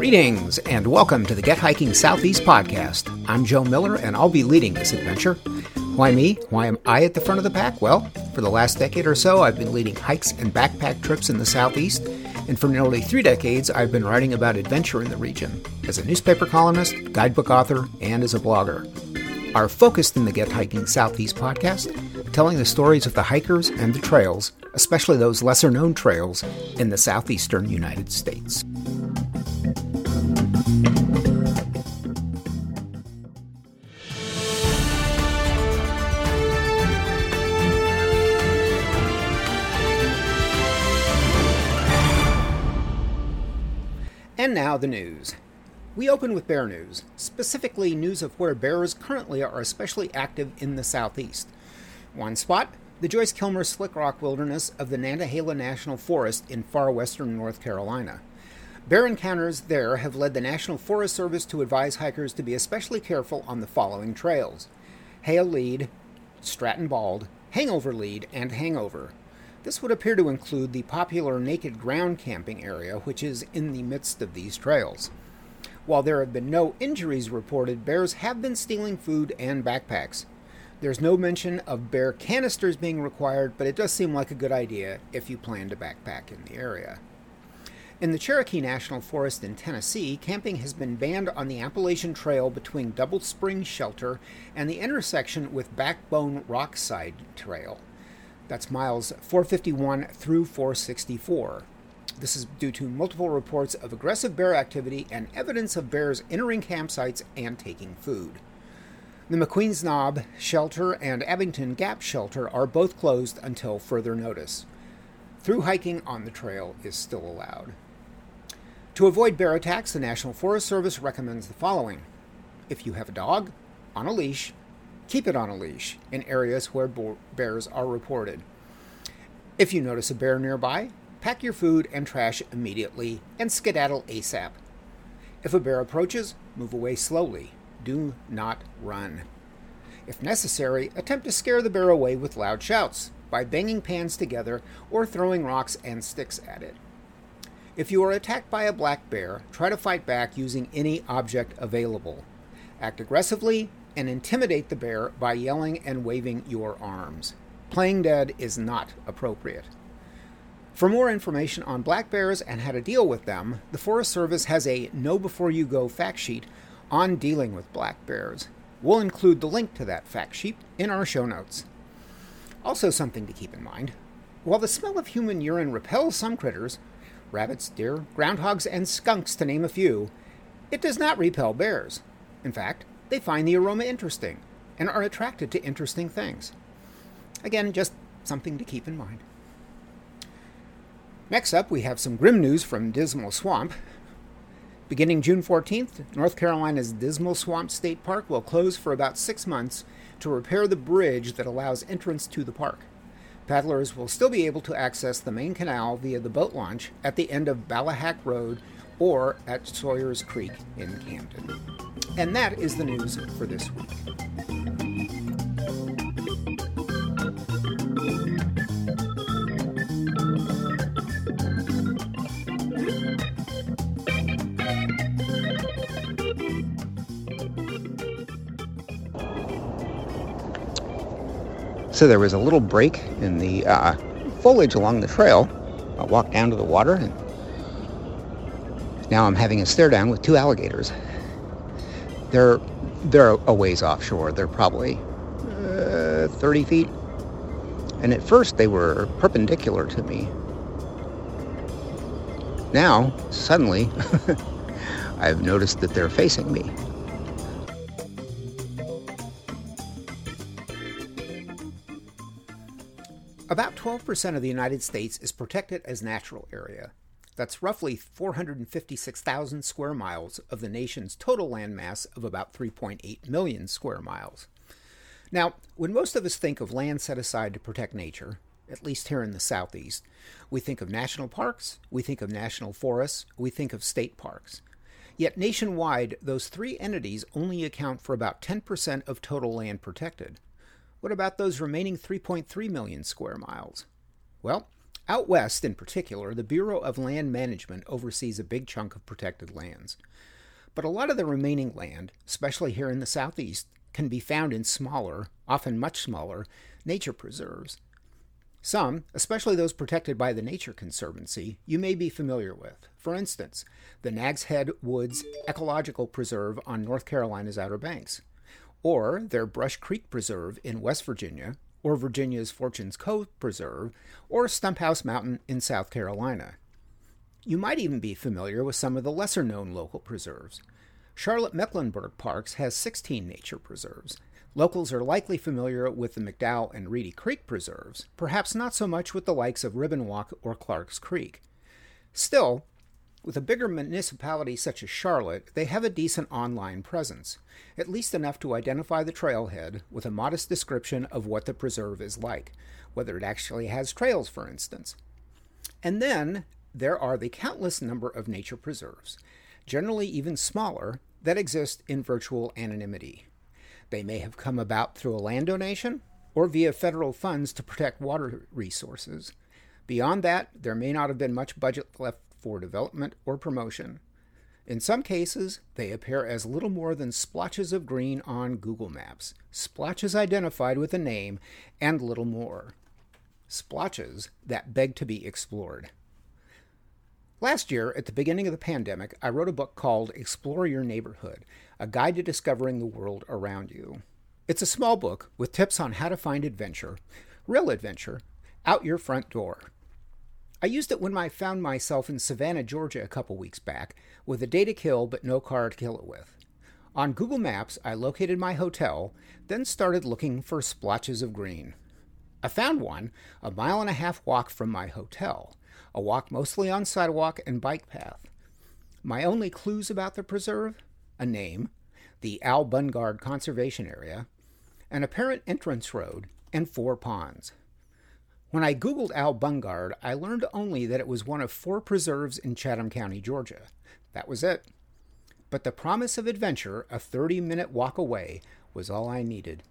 Greetings and welcome to the Get Hiking Southeast podcast. I'm Joe Miller and I'll be leading this adventure. Why me? Why am I at the front of the pack? Well, for the last decade or so, I've been leading hikes and backpack trips in the Southeast, and for nearly three decades, I've been writing about adventure in the region as a newspaper columnist, guidebook author, and as a blogger. Our focus in the Get Hiking Southeast podcast, telling the stories of the hikers and the trails, especially those lesser known trails in the southeastern United States. And now the news. We open with bear news, specifically news of where bears currently are especially active in the southeast. One spot, the Joyce Kilmer Slick Rock Wilderness of the Nantahala National Forest in far western North Carolina. Bear encounters there have led the National Forest Service to advise hikers to be especially careful on the following trails Hale Lead, Stratton Bald, Hangover Lead, and Hangover. This would appear to include the popular naked ground camping area, which is in the midst of these trails. While there have been no injuries reported, bears have been stealing food and backpacks. There's no mention of bear canisters being required, but it does seem like a good idea if you plan to backpack in the area. In the Cherokee National Forest in Tennessee, camping has been banned on the Appalachian Trail between Double Spring Shelter and the intersection with Backbone Rockside Trail. That's miles 451 through 464. This is due to multiple reports of aggressive bear activity and evidence of bears entering campsites and taking food. The McQueen's Knob Shelter and Abingdon Gap Shelter are both closed until further notice. Through hiking on the trail is still allowed. To avoid bear attacks, the National Forest Service recommends the following If you have a dog on a leash, keep it on a leash in areas where bears are reported. If you notice a bear nearby, pack your food and trash immediately and skedaddle ASAP. If a bear approaches, move away slowly. Do not run. If necessary, attempt to scare the bear away with loud shouts by banging pans together or throwing rocks and sticks at it. If you are attacked by a black bear, try to fight back using any object available. Act aggressively and intimidate the bear by yelling and waving your arms. Playing dead is not appropriate. For more information on black bears and how to deal with them, the Forest Service has a Know Before You Go fact sheet on dealing with black bears. We'll include the link to that fact sheet in our show notes. Also, something to keep in mind while the smell of human urine repels some critters, rabbits, deer, groundhogs, and skunks to name a few, it does not repel bears. In fact, they find the aroma interesting and are attracted to interesting things. Again, just something to keep in mind. Next up, we have some grim news from Dismal Swamp. Beginning June 14th, North Carolina's Dismal Swamp State Park will close for about six months to repair the bridge that allows entrance to the park. Paddlers will still be able to access the main canal via the boat launch at the end of Ballahack Road or at Sawyers Creek in Camden. And that is the news for this week. So there was a little break in the uh, foliage along the trail. I walked down to the water and now I'm having a stare down with two alligators. They're they're a ways offshore. They're probably uh, 30 feet. And at first they were perpendicular to me. Now, suddenly, I've noticed that they're facing me. About 12% of the United States is protected as natural area. That's roughly 456,000 square miles of the nation's total landmass of about 3.8 million square miles. Now, when most of us think of land set aside to protect nature, at least here in the southeast, we think of national parks, we think of national forests, we think of state parks. Yet nationwide, those three entities only account for about 10% of total land protected. What about those remaining 3.3 million square miles? Well, Out west, in particular, the Bureau of Land Management oversees a big chunk of protected lands. But a lot of the remaining land, especially here in the southeast, can be found in smaller, often much smaller, nature preserves. Some, especially those protected by the Nature Conservancy, you may be familiar with. For instance, the Nags Head Woods Ecological Preserve on North Carolina's Outer Banks, or their Brush Creek Preserve in West Virginia, or Virginia's Fortunes Cove Preserve, or Stumphouse Mountain in South Carolina. You might even be familiar with some of the lesser known local preserves. Charlotte Mecklenburg Parks has 16 nature preserves. Locals are likely familiar with the McDowell and Reedy Creek preserves, perhaps not so much with the likes of Ribbon Walk or Clark's Creek. Still, with a bigger municipality such as Charlotte, they have a decent online presence, at least enough to identify the trailhead with a modest description of what the preserve is like, whether it actually has trails, for instance. And then there are the countless number of nature preserves, generally even smaller, that exist in virtual anonymity. They may have come about through a land donation or via federal funds to protect water resources. Beyond that, there may not have been much budget left for development or promotion. In some cases, they appear as little more than splotches of green on Google Maps, splotches identified with a name, and little more. Splotches that beg to be explored. Last year, at the beginning of the pandemic, I wrote a book called Explore Your Neighborhood A Guide to Discovering the World Around You. It's a small book with tips on how to find adventure, real adventure, out your front door. I used it when I found myself in Savannah, Georgia a couple weeks back, with a day to kill but no car to kill it with. On Google Maps, I located my hotel, then started looking for splotches of green. I found one a mile and a half walk from my hotel a walk mostly on sidewalk and bike path. My only clues about the preserve a name, the Al Bungard Conservation Area, an apparent entrance road, and four ponds. When I Googled Al Bungard, I learned only that it was one of four preserves in Chatham County, Georgia. That was it. But the promise of adventure, a 30 minute walk away, was all I needed.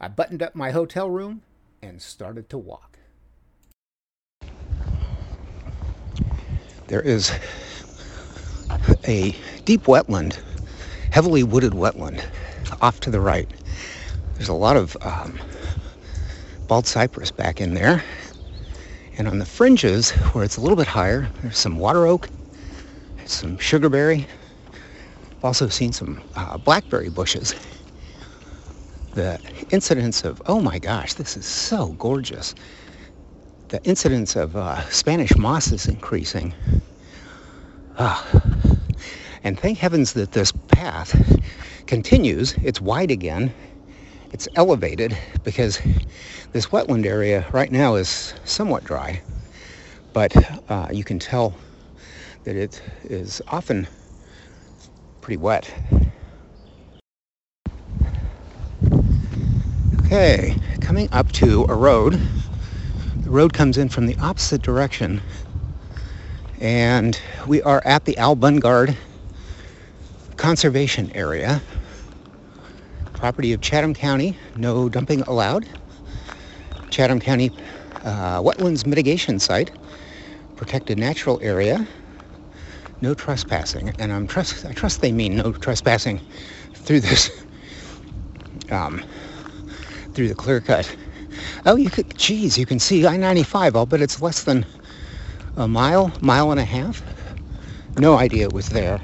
I buttoned up my hotel room and started to walk. there is a deep wetland, heavily wooded wetland off to the right. There's a lot of um, bald cypress back in there. And on the fringes, where it's a little bit higher, there's some water oak, some sugarberry. I've also seen some uh, blackberry bushes. The incidence of, oh my gosh, this is so gorgeous the incidence of uh, Spanish moss is increasing. Ah. And thank heavens that this path continues. It's wide again. It's elevated because this wetland area right now is somewhat dry. But uh, you can tell that it is often pretty wet. Okay, coming up to a road the road comes in from the opposite direction. And we are at the Al Bungard Conservation Area. Property of Chatham County, no dumping allowed. Chatham County uh, Wetlands Mitigation Site, protected natural area, no trespassing. And I'm trust, I trust they mean no trespassing through this, um, through the clear cut Oh, you could, geez, you can see I-95. I'll bet it's less than a mile, mile and a half. No idea it was there.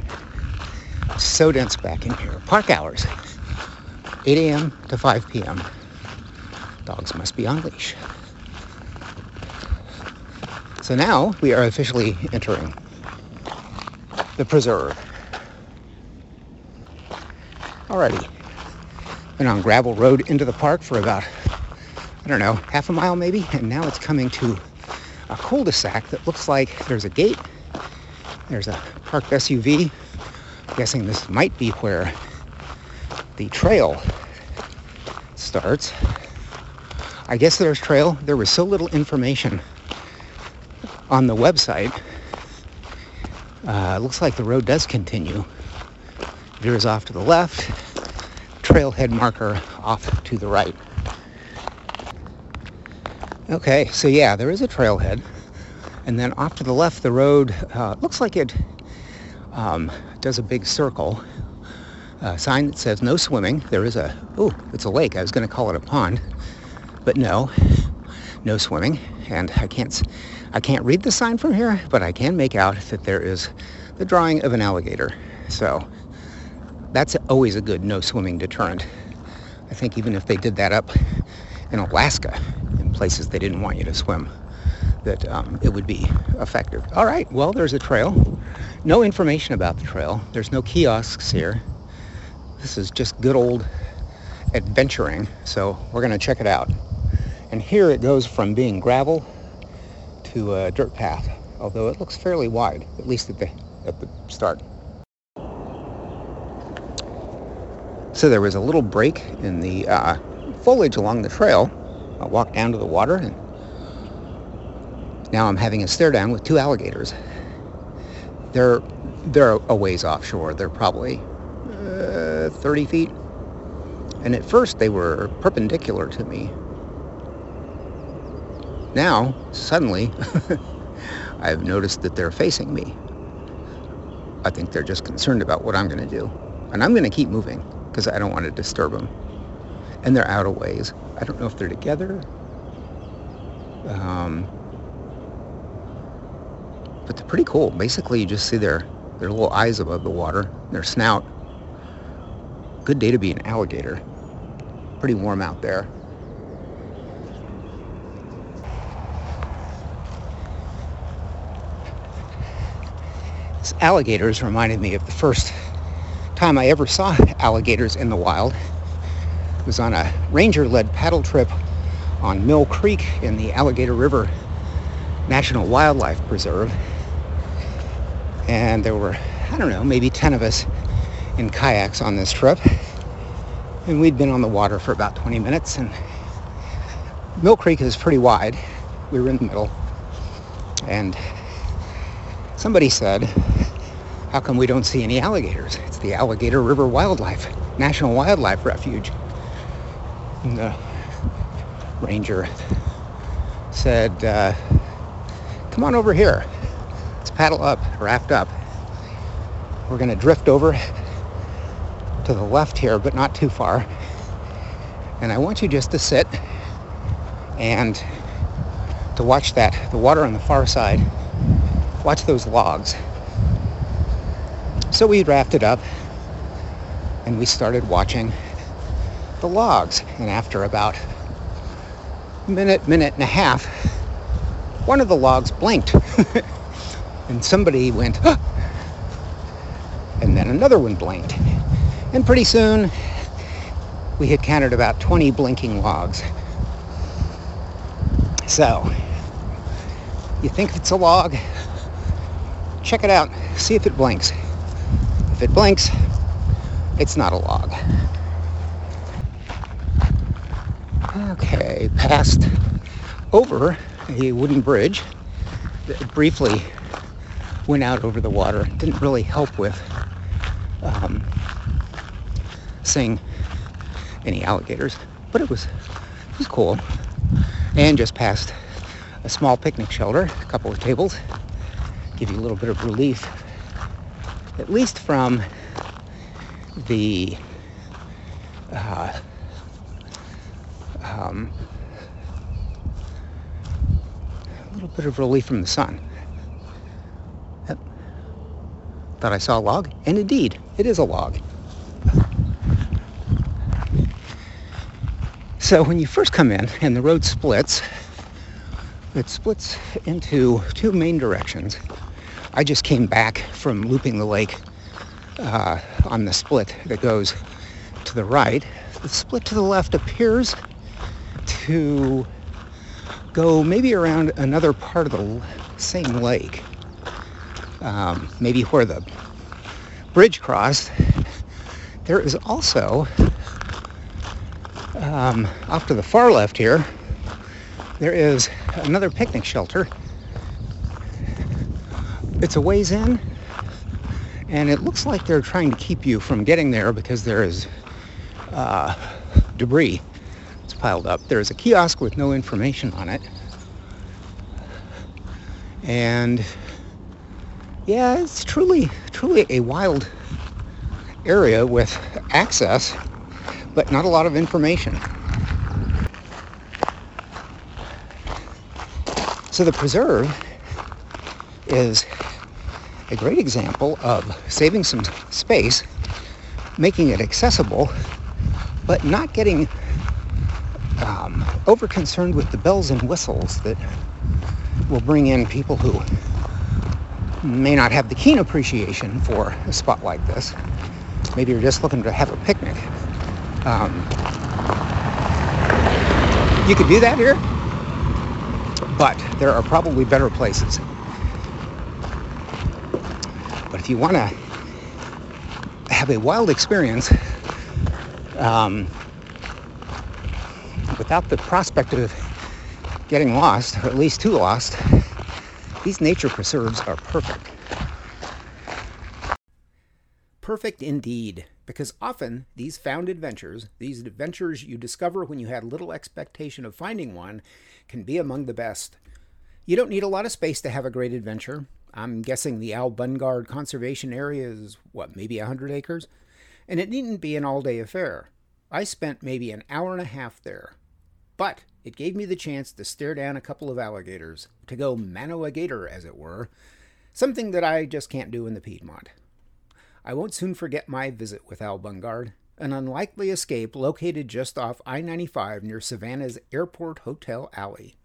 So dense back in here. Park hours, 8 a.m. to 5 p.m. Dogs must be on leash. So now we are officially entering the preserve. Alrighty. Been on gravel road into the park for about I don't know, half a mile maybe, and now it's coming to a cul-de-sac that looks like there's a gate. There's a parked SUV. I'm guessing this might be where the trail starts. I guess there's trail. There was so little information on the website. Uh, looks like the road does continue. Veers off to the left. Trailhead marker off to the right. Okay, so yeah, there is a trailhead. And then off to the left, the road uh, looks like it um, does a big circle. A sign that says no swimming. There is a, oh, it's a lake. I was going to call it a pond, but no, no swimming. And I can't, I can't read the sign from here, but I can make out that there is the drawing of an alligator. So that's always a good no swimming deterrent. I think even if they did that up in Alaska, in places they didn't want you to swim, that um, it would be effective. All right, well, there's a trail. No information about the trail. There's no kiosks here. This is just good old adventuring, so we're going to check it out. And here it goes from being gravel to a dirt path, although it looks fairly wide, at least at the, at the start. So there was a little break in the uh, foliage along the trail. I walked down to the water and now I'm having a stare down with two alligators. They're they're a ways offshore. They're probably 30 feet. And at first they were perpendicular to me. Now, suddenly, I've noticed that they're facing me. I think they're just concerned about what I'm going to do. And I'm going to keep moving because I don't want to disturb them. And they're out of ways. I don't know if they're together. Um, but they're pretty cool. Basically, you just see their, their little eyes above the water, their snout. Good day to be an alligator. Pretty warm out there. This alligators reminded me of the first time I ever saw alligators in the wild. It was on a ranger-led paddle trip on Mill Creek in the Alligator River National Wildlife Preserve and there were, I don't know, maybe 10 of us in kayaks on this trip. And we'd been on the water for about 20 minutes, and Mill Creek is pretty wide. We were in the middle. And somebody said, how come we don't see any alligators? It's the Alligator River Wildlife, National Wildlife Refuge. And the ranger said, uh, come on over here Let's paddle up, raft up. We're going to drift over to the left here, but not too far. And I want you just to sit and to watch that, the water on the far side. Watch those logs. So we rafted up and we started watching the logs. And after about a minute, minute and a half, one of the logs blinked. and somebody went, and then another one blinked. And pretty soon, we had counted about 20 blinking logs. So, you think it's a log? Check it out. See if it blinks. If it blinks, it's not a log. Okay, passed over a wooden bridge that briefly went out over the water. Didn't really help with seeing any alligators, but it was it was cool. And just past a small picnic shelter, a couple of tables, give you a little bit of relief, at least from the uh, um, a little bit of relief from the sun. Thought I saw a log, and indeed, it is a log. So when you first come in and the road splits, it splits into two main directions. I just came back from looping the lake uh, on the split that goes to the right. The split to the left appears to go maybe around another part of the same lake um, maybe where the bridge crossed, there is also, um, off to the far left here, there is another picnic shelter. It's a ways in, and it looks like they're trying to keep you from getting there because there is uh, debris it's piled up. There is a kiosk with no information on it. And yeah, it's truly, truly a wild area with access, but not a lot of information. So the preserve is a great example of saving some space, making it accessible, but not getting um, over concerned with the bells and whistles that will bring in people who may not have the keen appreciation for a spot like this. Maybe you're just looking to have a picnic. Um, you could do that here, but there are probably better places. But if you want to have a wild experience um, without the prospect of getting lost, or at least too lost, these nature preserves are perfect. Perfect indeed, because often these found adventures, these adventures you discover when you had little expectation of finding one, can be among the best. You don't need a lot of space to have a great adventure. I'm guessing the Al Bungard Conservation Area is, what, maybe 100 acres? And it needn't be an all day affair. I spent maybe an hour and a half there. But it gave me the chance to stare down a couple of alligators, to go mano a gator, as it were, something that I just can't do in the Piedmont. I won't soon forget my visit with Al Bungard, an unlikely escape located just off I 95 near Savannah's Airport Hotel Alley.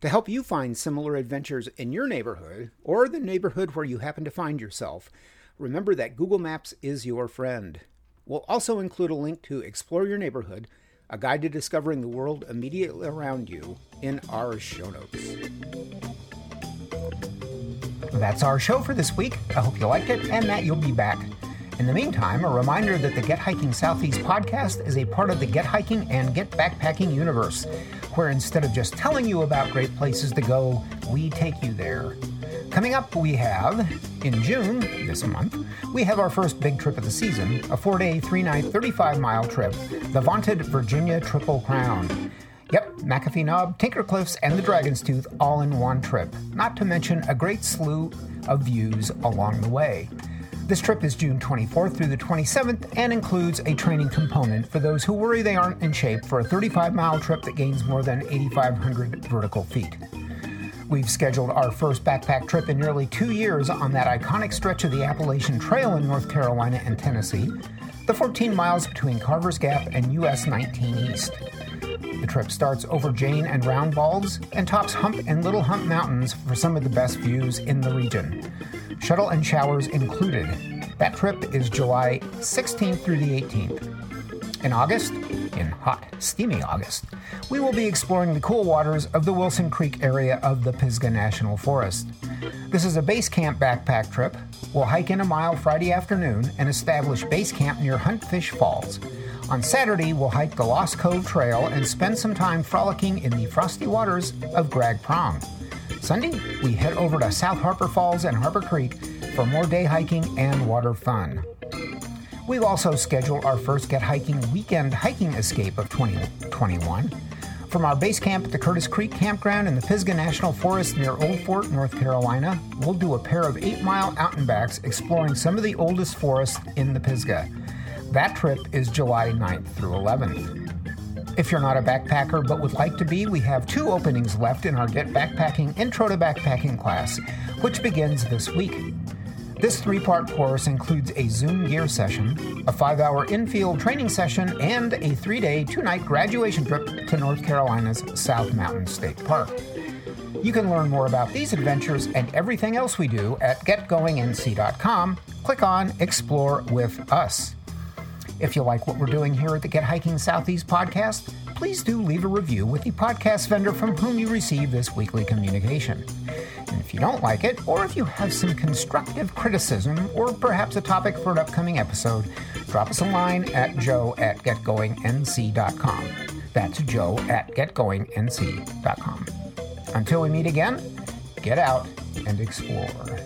To help you find similar adventures in your neighborhood or the neighborhood where you happen to find yourself, remember that Google Maps is your friend. We'll also include a link to Explore Your Neighborhood, a guide to discovering the world immediately around you, in our show notes. That's our show for this week. I hope you liked it and that you'll be back. In the meantime, a reminder that the Get Hiking Southeast podcast is a part of the Get Hiking and Get Backpacking universe, where instead of just telling you about great places to go, we take you there. Coming up, we have, in June, this month, we have our first big trip of the season, a four day, three night, 35 mile trip, the vaunted Virginia Triple Crown. Yep, McAfee Knob, Tinker Cliffs, and the Dragon's Tooth all in one trip, not to mention a great slew of views along the way. This trip is June 24th through the 27th and includes a training component for those who worry they aren't in shape for a 35 mile trip that gains more than 8,500 vertical feet. We've scheduled our first backpack trip in nearly two years on that iconic stretch of the Appalachian Trail in North Carolina and Tennessee, the 14 miles between Carver's Gap and US 19 East. The trip starts over Jane and Round Balds and tops Hump and Little Hump Mountains for some of the best views in the region. Shuttle and showers included. That trip is July 16th through the 18th. In August, in hot, steamy August, we will be exploring the cool waters of the Wilson Creek area of the Pisgah National Forest. This is a base camp backpack trip. We'll hike in a mile Friday afternoon and establish base camp near Huntfish Falls. On Saturday, we'll hike the Lost Cove Trail and spend some time frolicking in the frosty waters of Gragg Prong. Sunday, we head over to South Harper Falls and Harper Creek for more day hiking and water fun. We've also scheduled our first Get Hiking weekend hiking escape of 2021. From our base camp at the Curtis Creek Campground in the Pisgah National Forest near Old Fort, North Carolina, we'll do a pair of eight mile out and backs exploring some of the oldest forests in the Pisgah. That trip is July 9th through 11th. If you're not a backpacker but would like to be, we have two openings left in our Get Backpacking Intro to Backpacking class, which begins this week. This three part course includes a Zoom gear session, a five hour infield training session, and a three day, two night graduation trip to North Carolina's South Mountain State Park. You can learn more about these adventures and everything else we do at getgoingnc.com. Click on Explore with Us. If you like what we're doing here at the Get Hiking Southeast podcast, please do leave a review with the podcast vendor from whom you receive this weekly communication. And if you don't like it, or if you have some constructive criticism, or perhaps a topic for an upcoming episode, drop us a line at joe at getgoingnc.com. That's joe at getgoingnc.com. Until we meet again, get out and explore.